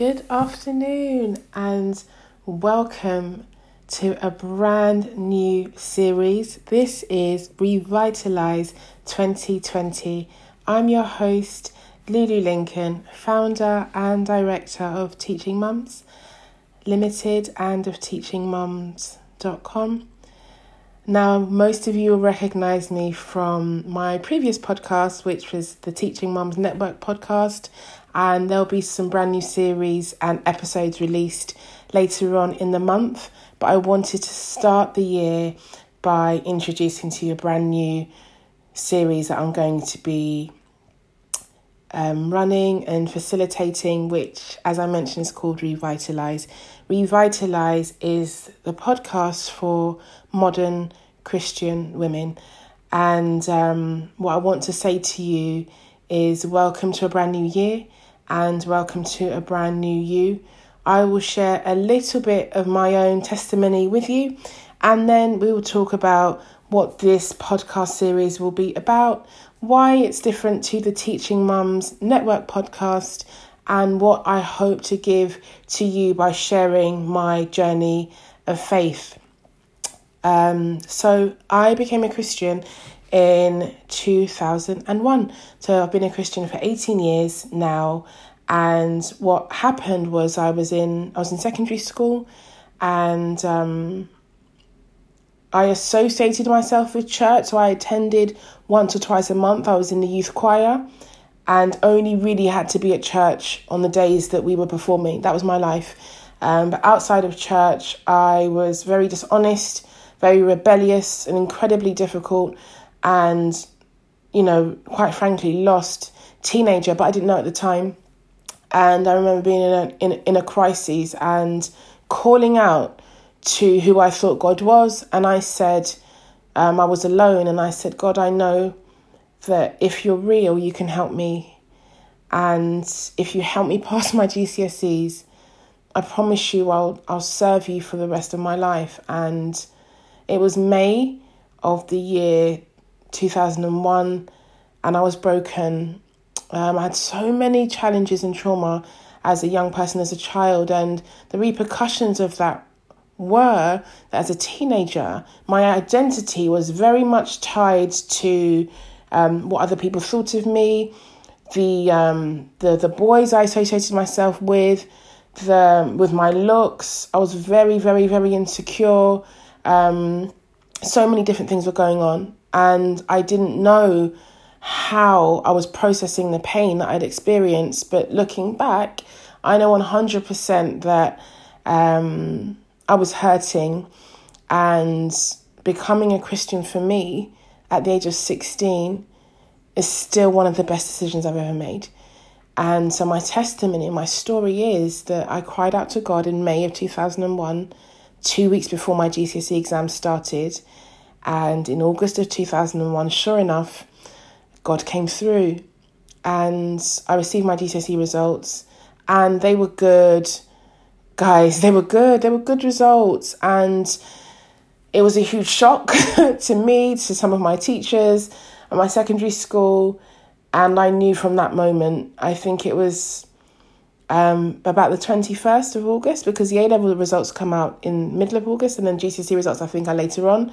Good afternoon and welcome to a brand new series. This is Revitalize 2020. I'm your host, Lulu Lincoln, founder and director of Teaching Mums Limited and of teachingmums.com. Now, most of you will recognize me from my previous podcast, which was the Teaching Mums Network podcast, and there'll be some brand new series and episodes released later on in the month. But I wanted to start the year by introducing to you a brand new series that I'm going to be um, running and facilitating, which, as I mentioned, is called Revitalize. Revitalize is the podcast for modern Christian women. And um, what I want to say to you is welcome to a brand new year and welcome to a brand new you. I will share a little bit of my own testimony with you, and then we will talk about what this podcast series will be about, why it's different to the Teaching Mums Network podcast, and what I hope to give to you by sharing my journey of faith. Um, so, I became a Christian in 2001. So, I've been a Christian for 18 years now. And what happened was I was in I was in secondary school and um, I associated myself with church. So I attended once or twice a month. I was in the youth choir and only really had to be at church on the days that we were performing. That was my life. Um, but outside of church, I was very dishonest, very rebellious, and incredibly difficult, and, you know, quite frankly, lost teenager, but I didn't know at the time. And I remember being in a, in, in a crisis and calling out to who I thought God was. And I said, um, I was alone, and I said, God, I know that if you're real, you can help me. And if you help me pass my GCSEs, I promise you I'll I'll serve you for the rest of my life. And it was May of the year 2001 and I was broken. Um, I had so many challenges and trauma as a young person, as a child, and the repercussions of that were that as a teenager, my identity was very much tied to um, what other people thought of me, the um, the the boys I associated myself with, the with my looks. I was very, very, very insecure. Um, so many different things were going on, and I didn't know how I was processing the pain that I'd experienced. But looking back, I know 100% that um, I was hurting, and becoming a Christian for me at the age of 16 is still one of the best decisions I've ever made. And so, my testimony, my story is that I cried out to God in May of 2001, two weeks before my GCSE exam started. And in August of 2001, sure enough, God came through. And I received my GCSE results, and they were good. Guys, they were good. They were good results. And it was a huge shock to me, to some of my teachers at my secondary school. And I knew from that moment, I think it was um, about the 21st of August, because the A level results come out in middle of August, and then GCSE results, I think, are later on.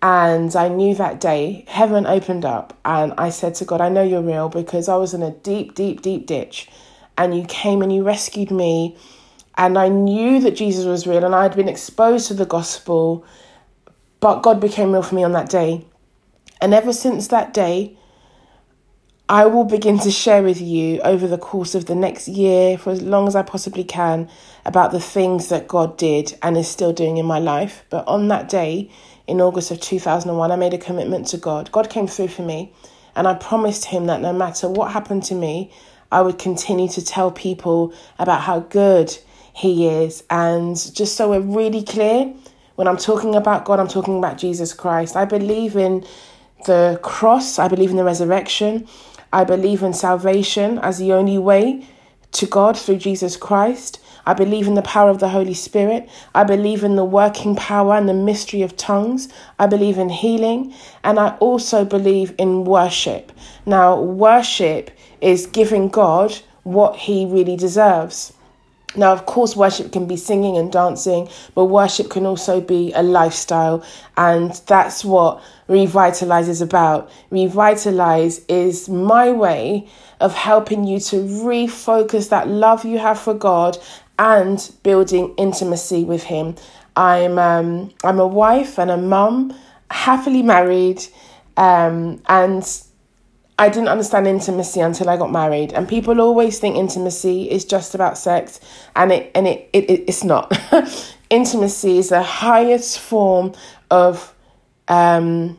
And I knew that day heaven opened up, and I said to God, I know you're real because I was in a deep, deep, deep ditch, and you came and you rescued me. And I knew that Jesus was real, and I had been exposed to the gospel, but God became real for me on that day. And ever since that day, I will begin to share with you over the course of the next year, for as long as I possibly can, about the things that God did and is still doing in my life. But on that day, in August of 2001, I made a commitment to God. God came through for me, and I promised Him that no matter what happened to me, I would continue to tell people about how good He is. And just so we're really clear, when I'm talking about God, I'm talking about Jesus Christ. I believe in the cross, I believe in the resurrection, I believe in salvation as the only way to God through Jesus Christ. I believe in the power of the Holy Spirit. I believe in the working power and the mystery of tongues. I believe in healing. And I also believe in worship. Now, worship is giving God what he really deserves. Now, of course, worship can be singing and dancing, but worship can also be a lifestyle. And that's what Revitalize is about. Revitalize is my way of helping you to refocus that love you have for God and building intimacy with Him. I'm um, I'm a wife and a mum, happily married, um, and I didn't understand intimacy until I got married. And people always think intimacy is just about sex, and it and it, it, it it's not. intimacy is the highest form of um,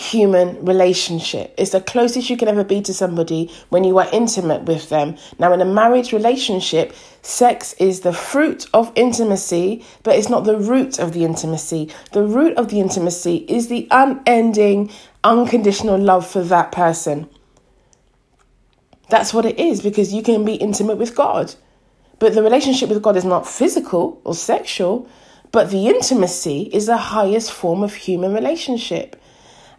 human relationship. It's the closest you can ever be to somebody when you are intimate with them. Now, in a marriage relationship, sex is the fruit of intimacy, but it's not the root of the intimacy. The root of the intimacy is the unending unconditional love for that person. That's what it is because you can be intimate with God. But the relationship with God is not physical or sexual, but the intimacy is the highest form of human relationship.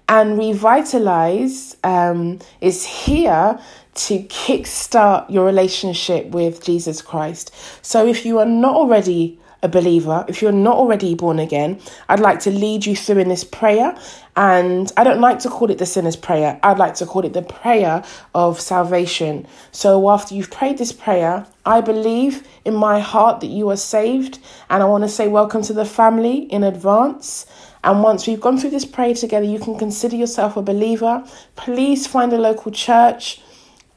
And Revitalize um, is here to kickstart your relationship with Jesus Christ. So if you are not already a believer, if you're not already born again, I'd like to lead you through in this prayer. And I don't like to call it the sinner's prayer, I'd like to call it the prayer of salvation. So after you've prayed this prayer, I believe in my heart that you are saved. And I want to say welcome to the family in advance. And once we've gone through this prayer together, you can consider yourself a believer. Please find a local church,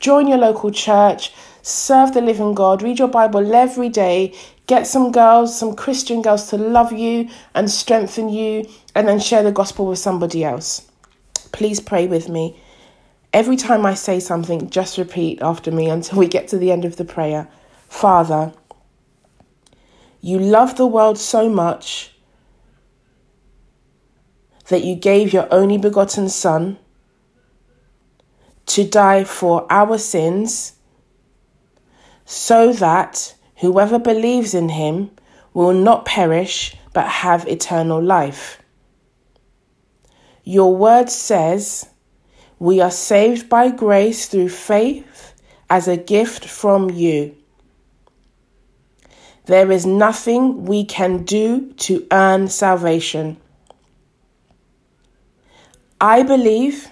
join your local church, serve the living God, read your Bible every day, Get some girls, some Christian girls to love you and strengthen you, and then share the gospel with somebody else. Please pray with me. Every time I say something, just repeat after me until we get to the end of the prayer. Father, you love the world so much that you gave your only begotten Son to die for our sins so that Whoever believes in him will not perish but have eternal life. Your word says, We are saved by grace through faith as a gift from you. There is nothing we can do to earn salvation. I believe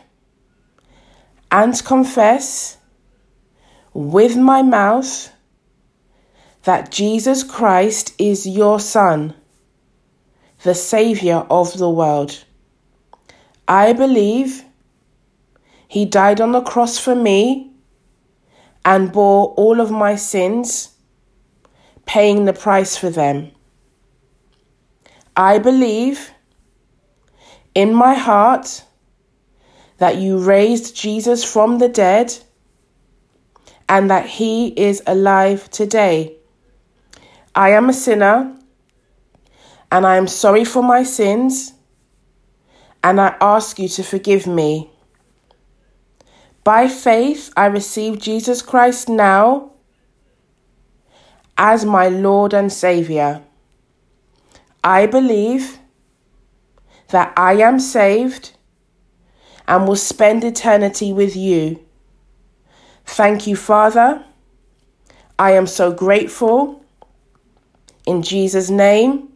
and confess with my mouth that Jesus Christ is your Son, the Saviour of the world. I believe He died on the cross for me and bore all of my sins, paying the price for them. I believe in my heart that you raised Jesus from the dead and that he is alive today. I am a sinner and I am sorry for my sins and I ask you to forgive me. By faith, I receive Jesus Christ now as my Lord and Saviour. I believe that I am saved and will spend eternity with you. Thank you, Father. I am so grateful in Jesus' name,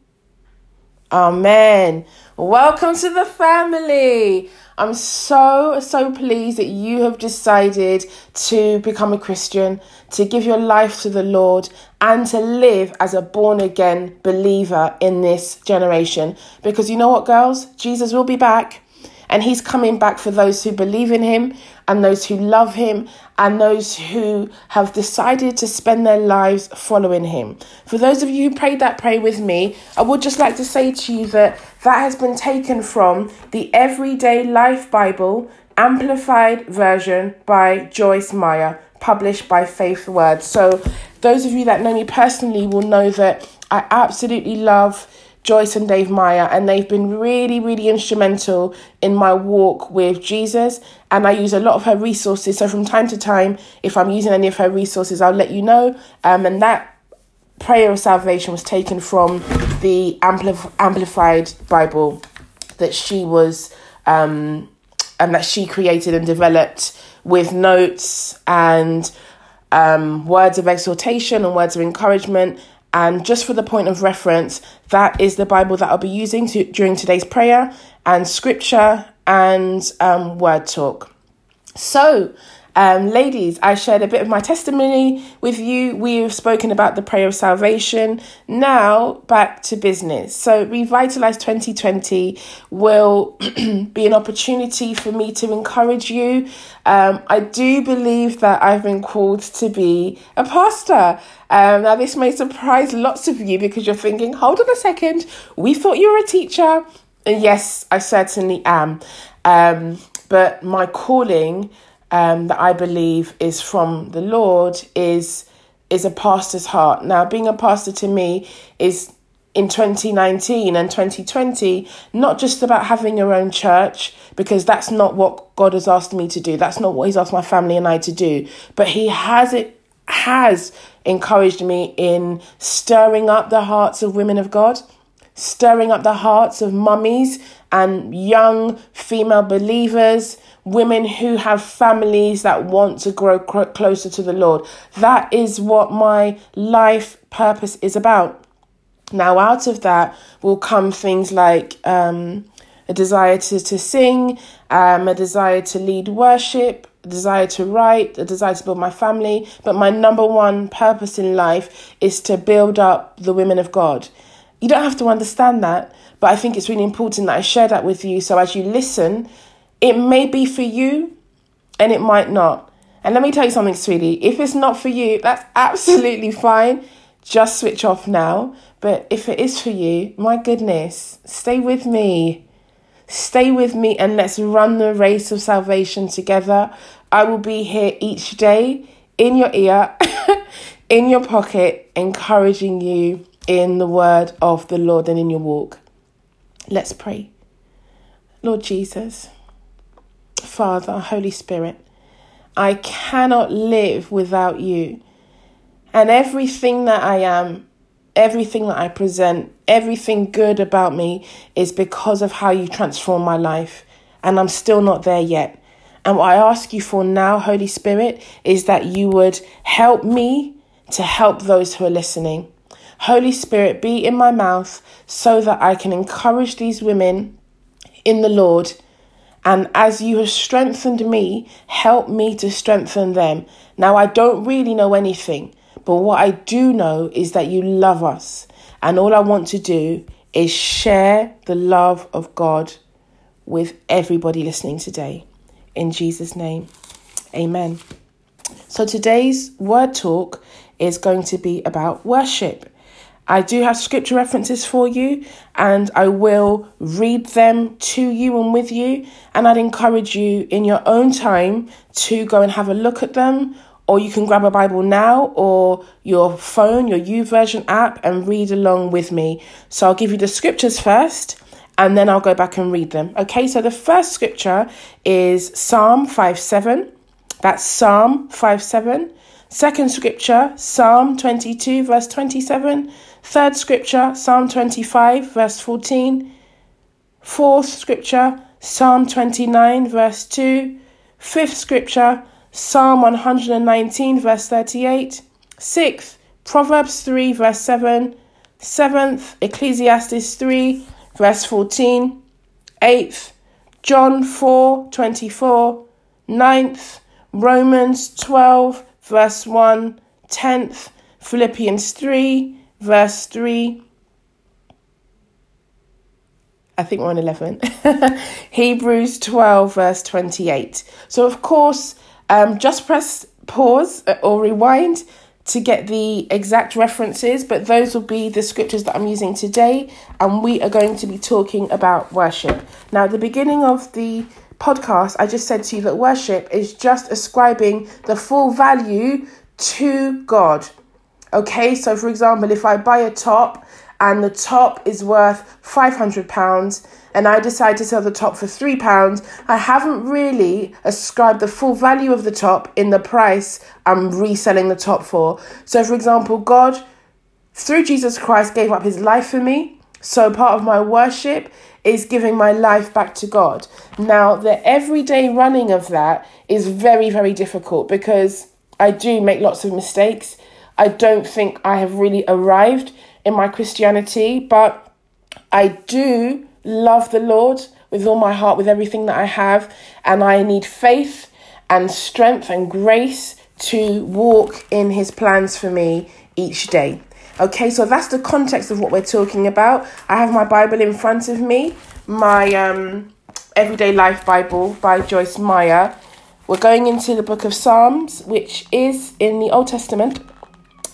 Amen. Welcome to the family. I'm so, so pleased that you have decided to become a Christian, to give your life to the Lord, and to live as a born again believer in this generation. Because you know what, girls? Jesus will be back. And he's coming back for those who believe in him and those who love him and those who have decided to spend their lives following him. For those of you who prayed that prayer with me, I would just like to say to you that that has been taken from the Everyday Life Bible, amplified version by Joyce Meyer, published by FaithWords. So, those of you that know me personally will know that I absolutely love Joyce and Dave Meyer, and they've been really, really instrumental in my walk with Jesus. And I use a lot of her resources. So from time to time, if I'm using any of her resources, I'll let you know. Um, and that prayer of salvation was taken from the Ampli- Amplified Bible that she was um, and that she created and developed with notes and um, words of exhortation and words of encouragement. And just for the point of reference, that is the Bible that I'll be using to, during today's prayer and scripture and um, word talk. So, um, ladies, I shared a bit of my testimony with you. We've spoken about the prayer of salvation. Now, back to business. So, Revitalize 2020 will be an opportunity for me to encourage you. Um, I do believe that I've been called to be a pastor. Um, now, this may surprise lots of you because you're thinking, hold on a second, we thought you were a teacher. And yes, I certainly am. Um, but my calling um, that I believe is from the Lord is is a pastor's heart. Now, being a pastor to me is in 2019 and 2020 not just about having your own church because that's not what God has asked me to do. That's not what He's asked my family and I to do. But He has it has encouraged me in stirring up the hearts of women of God, stirring up the hearts of mummies and young female believers women who have families that want to grow cr- closer to the Lord. That is what my life purpose is about. Now, out of that will come things like um, a desire to, to sing, um, a desire to lead worship, a desire to write, a desire to build my family. But my number one purpose in life is to build up the women of God. You don't have to understand that, but I think it's really important that I share that with you. So as you listen, it may be for you and it might not. And let me tell you something, sweetie. If it's not for you, that's absolutely fine. Just switch off now. But if it is for you, my goodness, stay with me. Stay with me and let's run the race of salvation together. I will be here each day in your ear, in your pocket, encouraging you in the word of the Lord and in your walk. Let's pray. Lord Jesus. Father, Holy Spirit, I cannot live without you. And everything that I am, everything that I present, everything good about me is because of how you transform my life. And I'm still not there yet. And what I ask you for now, Holy Spirit, is that you would help me to help those who are listening. Holy Spirit, be in my mouth so that I can encourage these women in the Lord and as you have strengthened me, help me to strengthen them. Now, I don't really know anything, but what I do know is that you love us. And all I want to do is share the love of God with everybody listening today. In Jesus' name, amen. So today's word talk is going to be about worship. I do have scripture references for you and I will read them to you and with you. And I'd encourage you in your own time to go and have a look at them. Or you can grab a Bible now or your phone, your YouVersion app, and read along with me. So I'll give you the scriptures first and then I'll go back and read them. Okay, so the first scripture is Psalm 5 7. That's Psalm 5 7. Second scripture, Psalm 22, verse 27. Third scripture, Psalm 25, verse 14. Fourth scripture, Psalm 29, verse 2. Fifth scripture, Psalm 119, verse 38. Sixth, Proverbs 3, verse 7. Seventh, Ecclesiastes 3, verse 14. Eighth, John 4, 24. Ninth, Romans 12, verse 1. Tenth, Philippians 3, verse 3. I think we're on 11. Hebrews 12, verse 28. So, of course, um, just press pause uh, or rewind to get the exact references, but those will be the scriptures that I'm using today, and we are going to be talking about worship. Now, at the beginning of the podcast, I just said to you that worship is just ascribing the full value to God. Okay, so for example, if I buy a top and the top is worth £500 and I decide to sell the top for £3, I haven't really ascribed the full value of the top in the price I'm reselling the top for. So, for example, God, through Jesus Christ, gave up his life for me. So, part of my worship is giving my life back to God. Now, the everyday running of that is very, very difficult because I do make lots of mistakes. I don't think I have really arrived in my Christianity, but I do love the Lord with all my heart, with everything that I have, and I need faith and strength and grace to walk in His plans for me each day. Okay, so that's the context of what we're talking about. I have my Bible in front of me, my um, Everyday Life Bible by Joyce Meyer. We're going into the book of Psalms, which is in the Old Testament,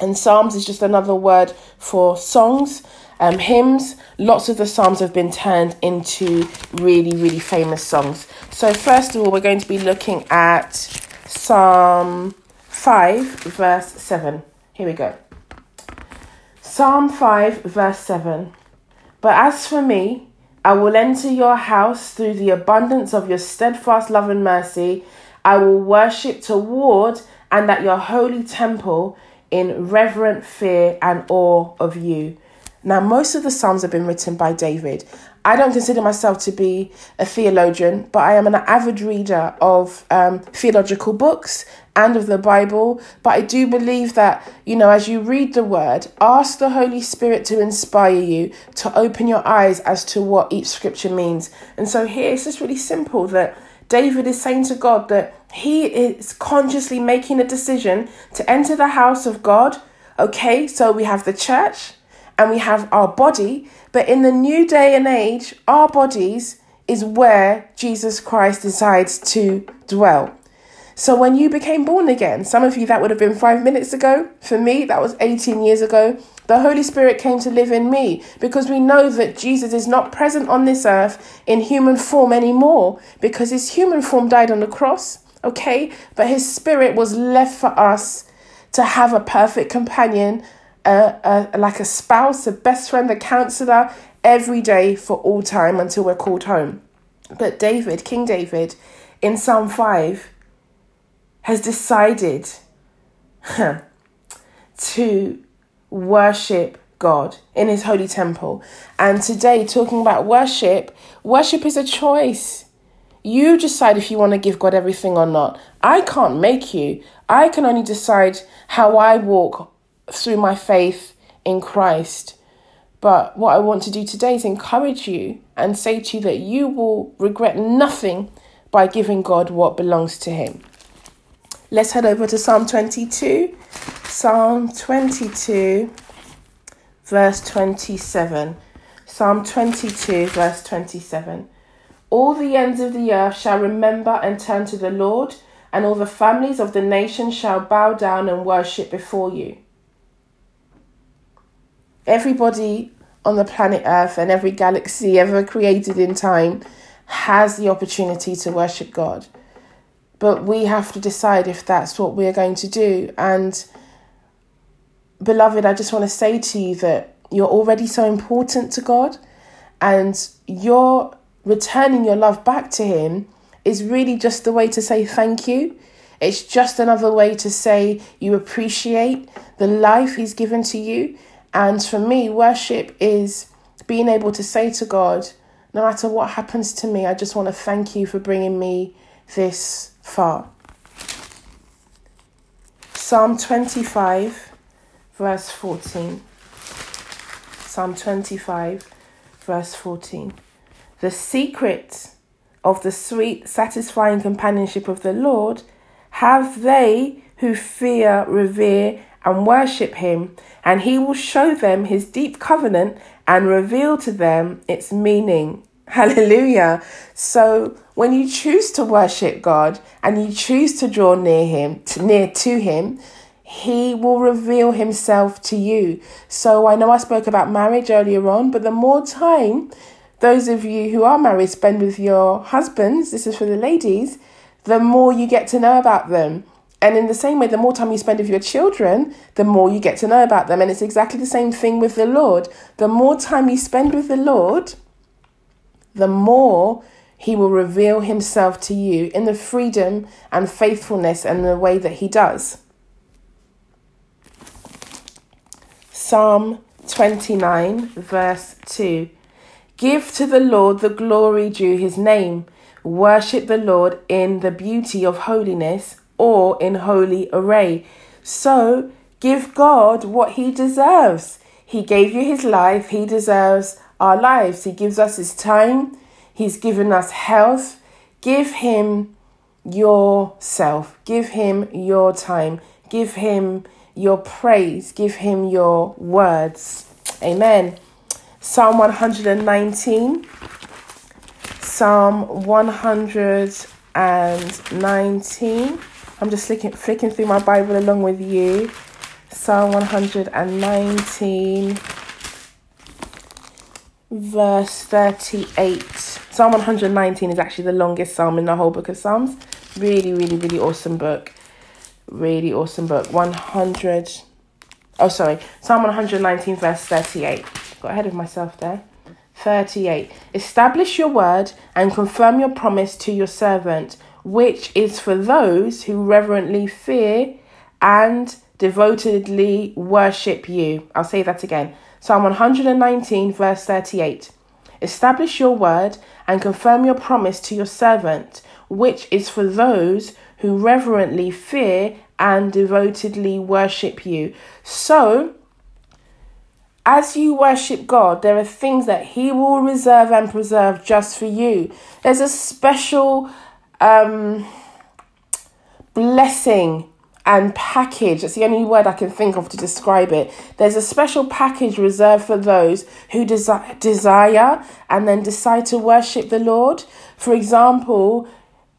and Psalms is just another word for songs, um, hymns. Lots of the Psalms have been turned into really, really famous songs. So, first of all, we're going to be looking at Psalm 5, verse 7. Here we go. Psalm 5, verse 7. But as for me, I will enter your house through the abundance of your steadfast love and mercy. I will worship toward and at your holy temple in reverent fear and awe of you. Now, most of the Psalms have been written by David. I don't consider myself to be a theologian, but I am an avid reader of um, theological books and of the Bible. But I do believe that, you know, as you read the word, ask the Holy Spirit to inspire you to open your eyes as to what each scripture means. And so here it's just really simple that David is saying to God that he is consciously making a decision to enter the house of God. Okay, so we have the church and we have our body, but in the new day and age, our bodies is where Jesus Christ decides to dwell. So when you became born again, some of you that would have been five minutes ago. For me, that was 18 years ago. The Holy Spirit came to live in me because we know that Jesus is not present on this earth in human form anymore because his human form died on the cross, okay? But his spirit was left for us to have a perfect companion, uh, uh, like a spouse, a best friend, a counselor, every day for all time until we're called home. But David, King David, in Psalm 5, has decided to worship God in his holy temple. And today, talking about worship, worship is a choice. You decide if you want to give God everything or not. I can't make you. I can only decide how I walk through my faith in Christ. But what I want to do today is encourage you and say to you that you will regret nothing by giving God what belongs to Him. Let's head over to Psalm 22. Psalm 22, verse 27. Psalm 22, verse 27. All the ends of the earth shall remember and turn to the Lord, and all the families of the nations shall bow down and worship before you. Everybody on the planet Earth and every galaxy ever created in time has the opportunity to worship God but we have to decide if that's what we're going to do. And, beloved, I just want to say to you that you're already so important to God, and your returning your love back to Him is really just the way to say thank you. It's just another way to say you appreciate the life He's given to you. And for me, worship is being able to say to God, no matter what happens to me, I just want to thank you for bringing me this far. Psalm 25, verse 14. Psalm 25, verse 14. The secret of the sweet, satisfying companionship of the Lord have they who fear, revere, and worship him, and he will show them his deep covenant and reveal to them its meaning. Hallelujah. So when you choose to worship God and you choose to draw near him, to, near to him, he will reveal himself to you. So I know I spoke about marriage earlier on, but the more time those of you who are married spend with your husbands, this is for the ladies, the more you get to know about them. And in the same way, the more time you spend with your children, the more you get to know about them. And it's exactly the same thing with the Lord. The more time you spend with the Lord, the more he will reveal himself to you in the freedom and faithfulness and the way that he does. Psalm 29, verse 2 Give to the Lord the glory due his name. Worship the Lord in the beauty of holiness. or in holy array. So give God what he deserves. He gave you his life, he deserves our lives. He gives us his time, he's given us health. Give him yourself, give him your time, give him your praise, give him your words. Amen. Psalm 119. Psalm 119. I'm just flicking, flicking through my Bible along with you. Psalm 119, verse 38. Psalm 119 is actually the longest psalm in the whole book of Psalms. Really, really, really awesome book. Really awesome book. 100. Oh, sorry. Psalm 119, verse 38 got ahead of myself there. 38. Establish your word and confirm your promise to your servant, which is for those who reverently fear and devotedly worship you. I'll say that again. Psalm 119, verse 38. Establish your word and confirm your promise to your servant, which is for those who reverently fear and devotedly worship you. So, as you worship God, there are things that He will reserve and preserve just for you. There's a special um, blessing and package. That's the only word I can think of to describe it. There's a special package reserved for those who desi- desire and then decide to worship the Lord. For example,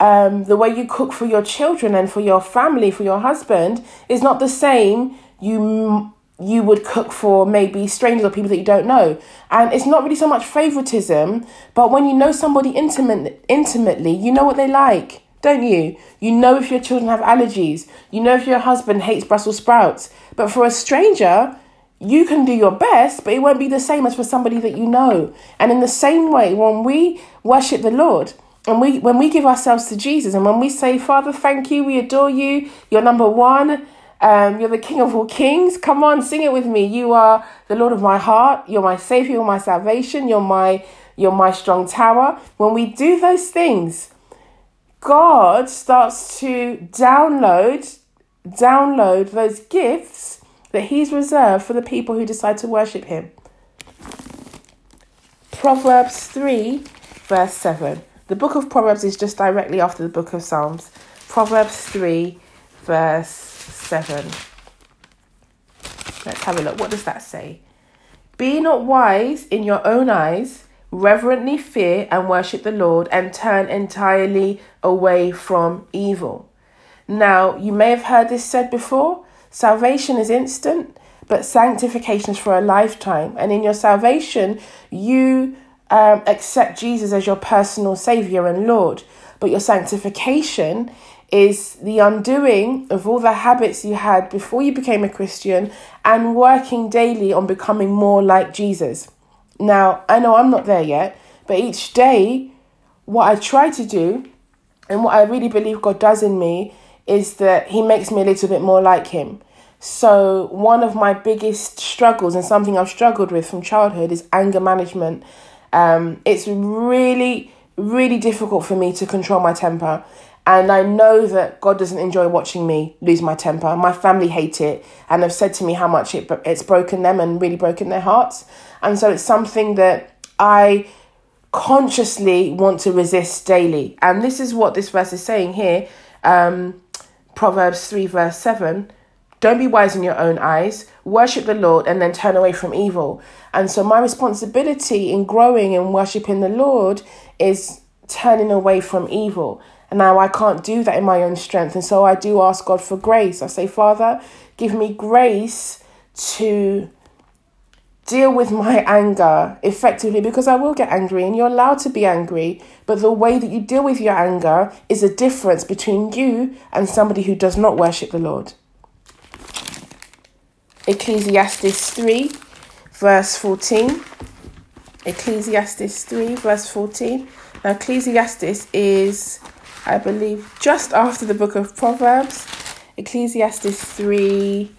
um, the way you cook for your children and for your family, for your husband, is not the same. You you would cook for maybe strangers or people that you don't know. And it's not really so much favoritism, but when you know somebody intimate, intimately, you know what they like, don't you? You know if your children have allergies, you know if your husband hates Brussels sprouts. But for a stranger, you can do your best, but it won't be the same as for somebody that you know. And in the same way, when we worship the Lord, and we when we give ourselves to Jesus and when we say, Father, thank you, we adore you, you're number one, um, you're the King of all kings. Come on, sing it with me. You are the Lord of my heart. You're my Savior. You're my salvation. You're my you're my strong tower. When we do those things, God starts to download download those gifts that He's reserved for the people who decide to worship Him. Proverbs 3, verse 7. The book of Proverbs is just directly after the book of Psalms. Proverbs 3, verse 7. Let's have a look. What does that say? Be not wise in your own eyes, reverently fear and worship the Lord, and turn entirely away from evil. Now, you may have heard this said before salvation is instant, but sanctification is for a lifetime. And in your salvation, you um, accept Jesus as your personal Savior and Lord. But your sanctification is the undoing of all the habits you had before you became a Christian and working daily on becoming more like Jesus. Now, I know I'm not there yet, but each day, what I try to do and what I really believe God does in me is that He makes me a little bit more like Him. So, one of my biggest struggles and something I've struggled with from childhood is anger management. Um, it's really, really difficult for me to control my temper. And I know that God doesn't enjoy watching me lose my temper. My family hate it and have said to me how much it, it's broken them and really broken their hearts. And so it's something that I consciously want to resist daily. And this is what this verse is saying here um, Proverbs 3, verse 7. Don't be wise in your own eyes, worship the Lord, and then turn away from evil. And so, my responsibility in growing and worshiping the Lord is turning away from evil. And now I can't do that in my own strength. And so I do ask God for grace. I say, Father, give me grace to deal with my anger effectively because I will get angry and you're allowed to be angry. But the way that you deal with your anger is a difference between you and somebody who does not worship the Lord. Ecclesiastes 3, verse 14. Ecclesiastes 3, verse 14. Now, Ecclesiastes is I believe, just after the book of Proverbs, Ecclesiastes 3,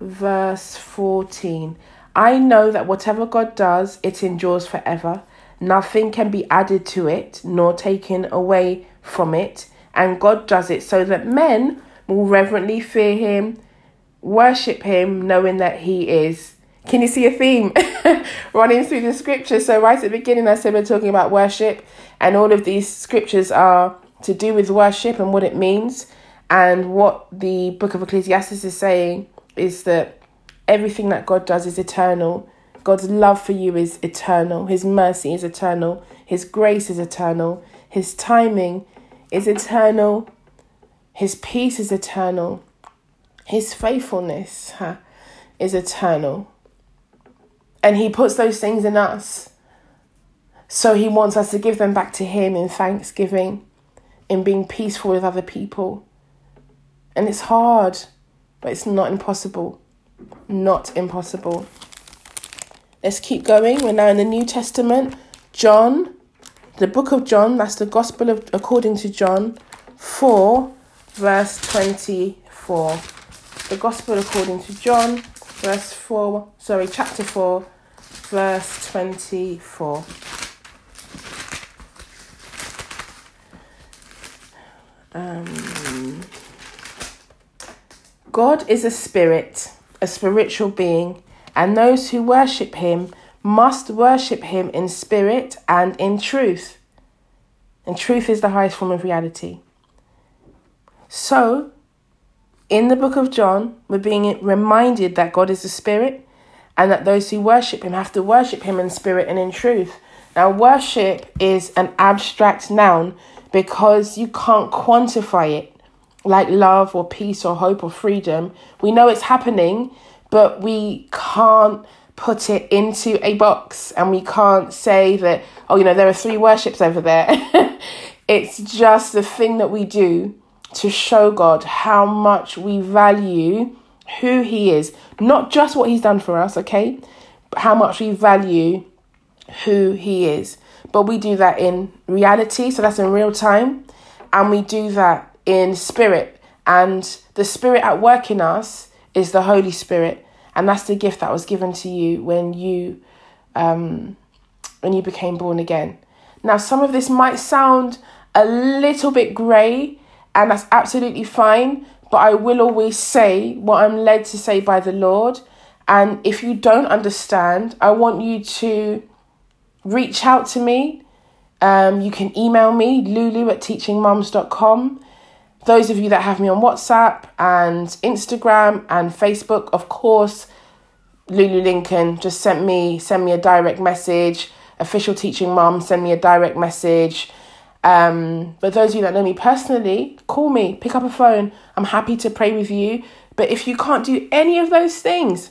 verse 14. I know that whatever God does, it endures forever. Nothing can be added to it, nor taken away from it. And God does it so that men will reverently fear him, worship him, knowing that he is. Can you see a theme running through the scripture? So, right at the beginning, I said we're talking about worship, and all of these scriptures are to do with worship and what it means. And what the book of Ecclesiastes is saying is that everything that God does is eternal. God's love for you is eternal. His mercy is eternal. His grace is eternal. His timing is eternal. His peace is eternal. His faithfulness huh, is eternal. And He puts those things in us. So He wants us to give them back to Him in thanksgiving, in being peaceful with other people. And it's hard, but it's not impossible. Not impossible. Let's keep going. We're now in the New Testament. John, the book of John, that's the Gospel of according to John 4, verse 24. The Gospel according to John, verse 4, sorry, chapter 4, verse 24. Um, God is a spirit, a spiritual being, and those who worship him must worship him in spirit and in truth. And truth is the highest form of reality. So, in the book of John, we're being reminded that God is a spirit and that those who worship him have to worship him in spirit and in truth. Now, worship is an abstract noun because you can't quantify it like love or peace or hope or freedom. We know it's happening, but we can't put it into a box and we can't say that, oh, you know, there are three worships over there. it's just the thing that we do to show God how much we value who He is, not just what He's done for us, okay, but how much we value who He is. But we do that in reality, so that's in real time, and we do that in spirit. And the spirit at work in us is the Holy Spirit and that's the gift that was given to you when you um, when you became born again. Now, some of this might sound a little bit grey, and that's absolutely fine. But I will always say what I'm led to say by the Lord. And if you don't understand, I want you to reach out to me. Um, you can email me, lulu at teachingmums.com. Those of you that have me on WhatsApp and Instagram and Facebook, of course, Lulu Lincoln just sent me send me a direct message. Official teaching mom send me a direct message. Um, but those of you that know me personally, call me, pick up a phone. I'm happy to pray with you. But if you can't do any of those things,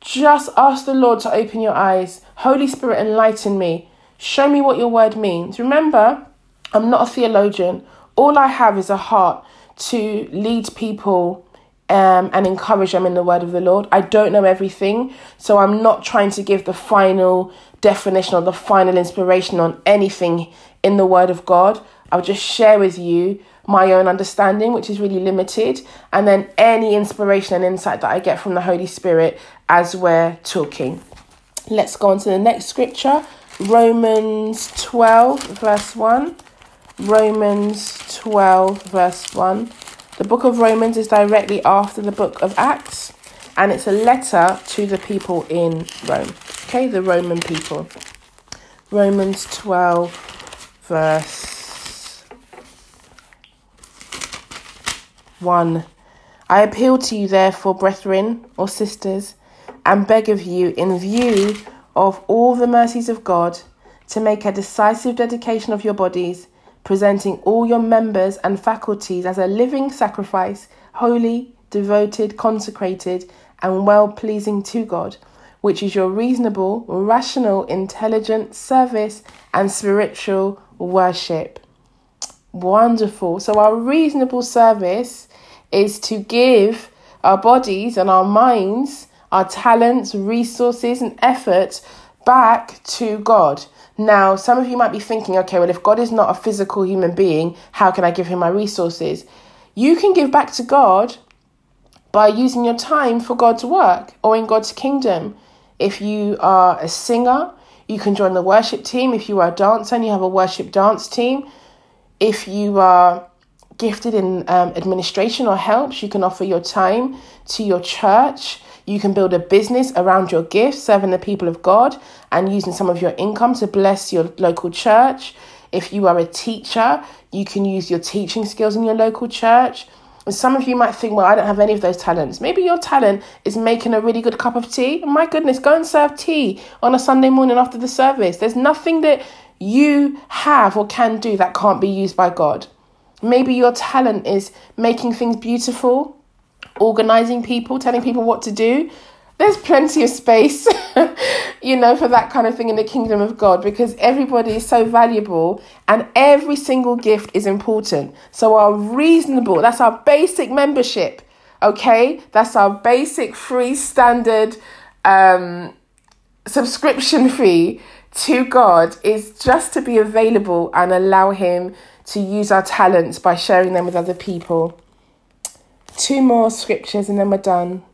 just ask the Lord to open your eyes. Holy Spirit, enlighten me. Show me what your word means. Remember, I'm not a theologian all I have is a heart to lead people um, and encourage them in the word of the Lord. I don't know everything, so I'm not trying to give the final definition or the final inspiration on anything in the word of God. I'll just share with you my own understanding, which is really limited, and then any inspiration and insight that I get from the Holy Spirit as we're talking. Let's go on to the next scripture Romans 12, verse 1. Romans 12, verse 1. The book of Romans is directly after the book of Acts, and it's a letter to the people in Rome. Okay, the Roman people. Romans 12, verse 1. I appeal to you, therefore, brethren or sisters, and beg of you, in view of all the mercies of God, to make a decisive dedication of your bodies presenting all your members and faculties as a living sacrifice, holy, devoted, consecrated, and well pleasing to God, which is your reasonable, rational, intelligent service and spiritual worship. Wonderful. So, our reasonable service is to give our bodies and our minds, our talents, resources, and effort back to God. Now, some of you might be thinking, okay, well, if God is not a physical human being, how can I give him my resources? You can give back to God by using your time for God's work or in God's kingdom. If you are a singer, you can join the worship team. If you are a dancer and you have a worship dance team. If you are gifted in um, administration or helps, you can offer your time to your church. You can build a business around your gifts, serving the people of God and using some of your income to bless your local church. If you are a teacher, you can use your teaching skills in your local church. Some of you might think, well, I don't have any of those talents. Maybe your talent is making a really good cup of tea. My goodness, go and serve tea on a Sunday morning after the service. There's nothing that you have or can do that can't be used by God. Maybe your talent is making things beautiful, organizing people, telling people what to do there's plenty of space, you know, for that kind of thing in the kingdom of God because everybody is so valuable and every single gift is important. So, our reasonable, that's our basic membership, okay? That's our basic free standard um, subscription fee to God is just to be available and allow Him to use our talents by sharing them with other people. Two more scriptures and then we're done.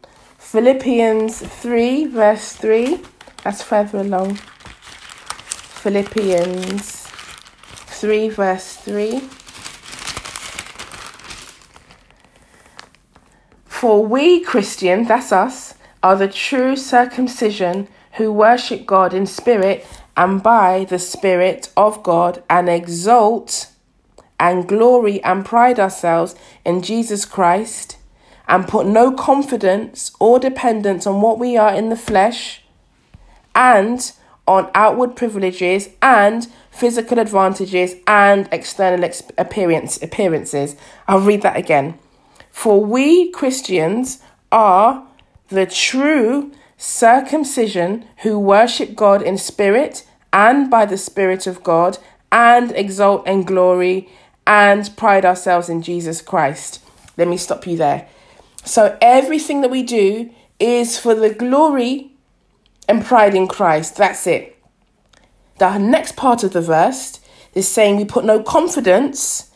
Philippians 3, verse 3. That's further along. Philippians 3, verse 3. For we Christians, that's us, are the true circumcision who worship God in spirit and by the Spirit of God and exalt and glory and pride ourselves in Jesus Christ and put no confidence or dependence on what we are in the flesh and on outward privileges and physical advantages and external ex- appearance appearances. I'll read that again. For we Christians are the true circumcision who worship God in spirit and by the spirit of God and exalt and glory and pride ourselves in Jesus Christ. Let me stop you there. So everything that we do is for the glory and pride in Christ. That's it. The next part of the verse is saying we put no confidence,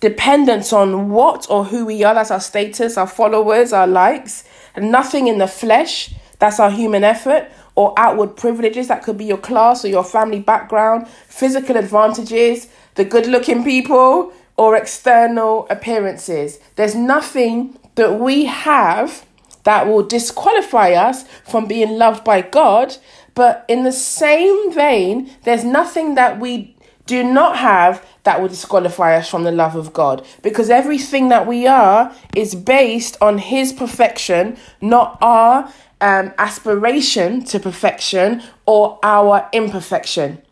dependence on what or who we are. That's our status, our followers, our likes, and nothing in the flesh. That's our human effort or outward privileges. That could be your class or your family background, physical advantages, the good looking people, or external appearances. There's nothing that we have that will disqualify us from being loved by God. But in the same vein, there's nothing that we do not have that will disqualify us from the love of God. Because everything that we are is based on His perfection, not our um, aspiration to perfection or our imperfection.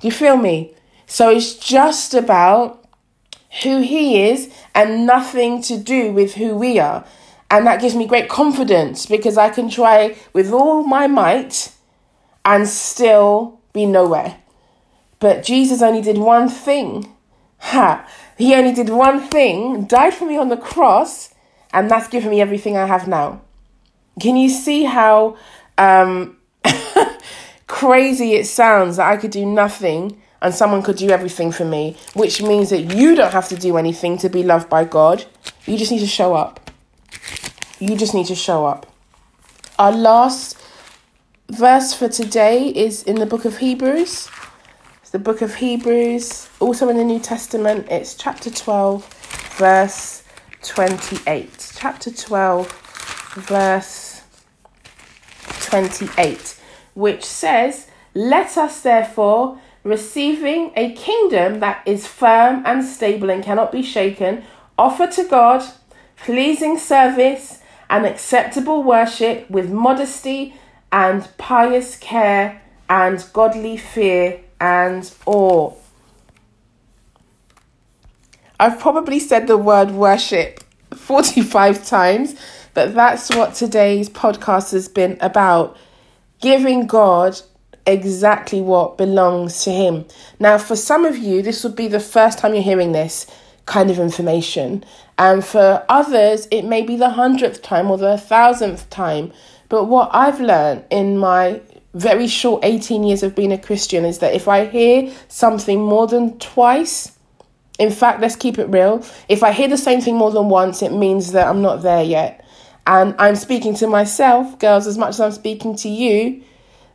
Do you feel me? So it's just about who He is and nothing to do with who we are. And that gives me great confidence because I can try with all my might and still be nowhere. But Jesus only did one thing. Ha! He only did one thing, died for me on the cross, and that's given me everything I have now. Can you see how um, crazy it sounds that I could do nothing and someone could do everything for me, which means that you don't have to do anything to be loved by God. You just need to show up. You just need to show up. Our last verse for today is in the book of Hebrews. It's the book of Hebrews, also in the New Testament. It's chapter 12, verse 28. Chapter 12, verse 28, which says, Let us therefore receiving a kingdom that is firm and stable and cannot be shaken, offer to God pleasing service and acceptable worship with modesty and pious care and godly fear and awe. I've probably said the word worship 45 times, but that's what today's podcast has been about giving God exactly what belongs to him. Now, for some of you, this would be the first time you're hearing this kind of information. And for others, it may be the hundredth time or the thousandth time. But what I've learned in my very short 18 years of being a Christian is that if I hear something more than twice, in fact, let's keep it real, if I hear the same thing more than once, it means that I'm not there yet. And I'm speaking to myself, girls, as much as I'm speaking to you,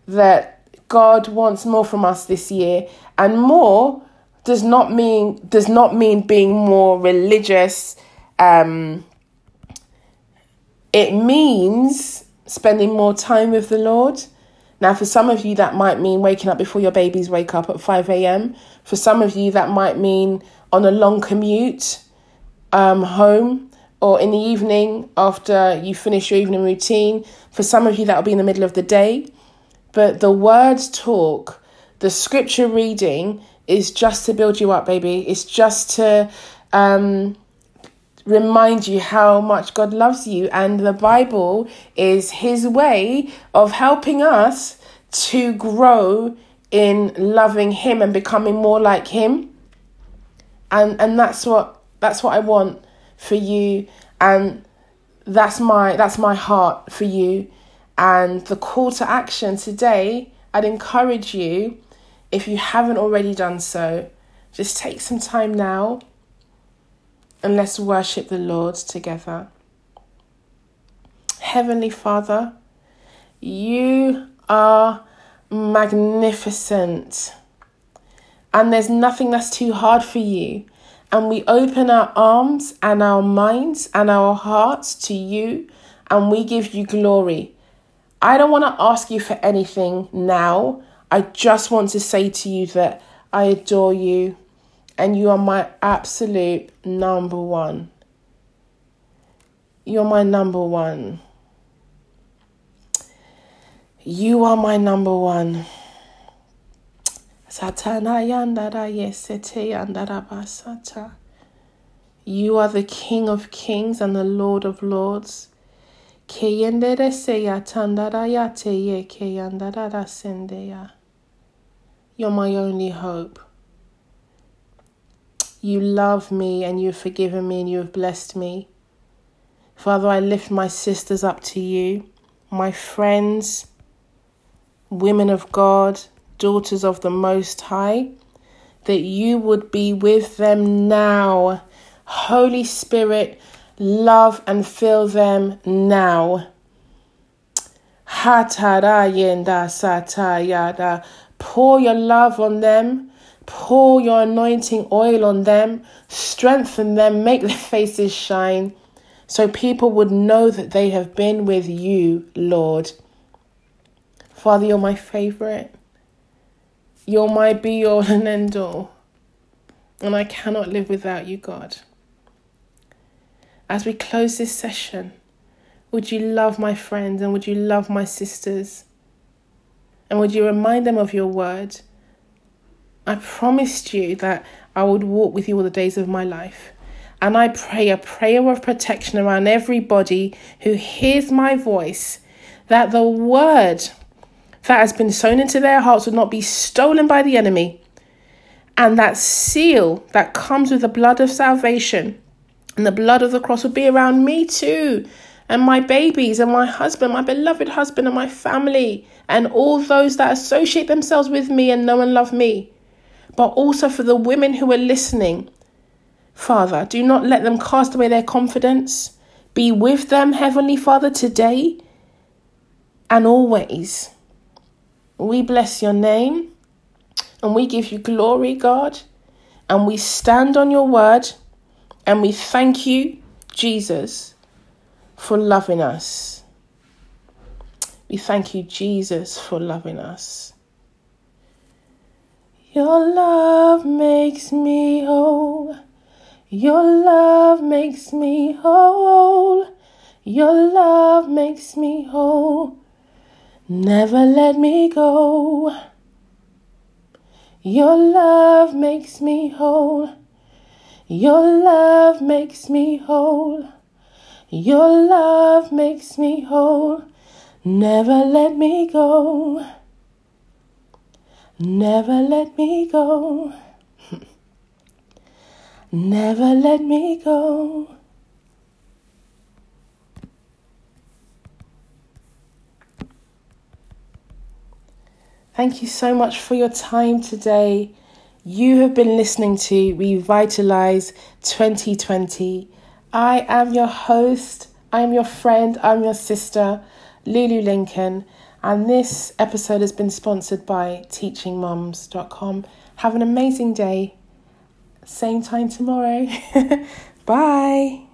that God wants more from us this year and more does not mean does not mean being more religious. Um, it means spending more time with the Lord. Now, for some of you, that might mean waking up before your babies wake up at 5 a.m. For some of you, that might mean on a long commute um, home or in the evening after you finish your evening routine. For some of you, that'll be in the middle of the day. But the words talk, the scripture reading is just to build you up, baby. It's just to um, remind you how much God loves you. And the Bible is His way of helping us to grow in loving Him and becoming more like Him. And and that's what that's what I want for you. And that's my that's my heart for you. And the call to action today, I'd encourage you, if you haven't already done so, just take some time now and let's worship the Lord together. Heavenly Father, you are magnificent, and there's nothing that's too hard for you. And we open our arms and our minds and our hearts to you, and we give you glory. I don't want to ask you for anything now. I just want to say to you that I adore you and you are my absolute number one. You're my number one. You are my number one. Yandara yandara. You are the King of kings and the Lord of lords. You're my only hope. You love me and you've forgiven me and you have blessed me. Father, I lift my sisters up to you, my friends, women of God, daughters of the Most High, that you would be with them now. Holy Spirit, love and fill them now. Pour your love on them Pour your anointing oil on them, strengthen them, make their faces shine, so people would know that they have been with you, Lord. Father, you're my favorite. You're my be all and end all. And I cannot live without you, God. As we close this session, would you love my friends and would you love my sisters? And would you remind them of your word? I promised you that I would walk with you all the days of my life. And I pray a prayer of protection around everybody who hears my voice, that the word that has been sown into their hearts would not be stolen by the enemy. And that seal that comes with the blood of salvation and the blood of the cross would be around me too, and my babies, and my husband, my beloved husband, and my family, and all those that associate themselves with me and know and love me but also for the women who are listening. Father, do not let them cast away their confidence. Be with them, Heavenly Father, today and always. We bless your name and we give you glory, God, and we stand on your word and we thank you, Jesus, for loving us. We thank you, Jesus, for loving us. Your love makes me whole. Your love makes me whole. Your love makes me whole. Never let me go. Your love makes me whole. Your love makes me whole. Your love makes me whole. Never let me go. Never let me go. Never let me go. Thank you so much for your time today. You have been listening to Revitalize 2020. I am your host, I am your friend, I'm your sister, Lulu Lincoln. And this episode has been sponsored by teachingmums.com. Have an amazing day. same time tomorrow. Bye.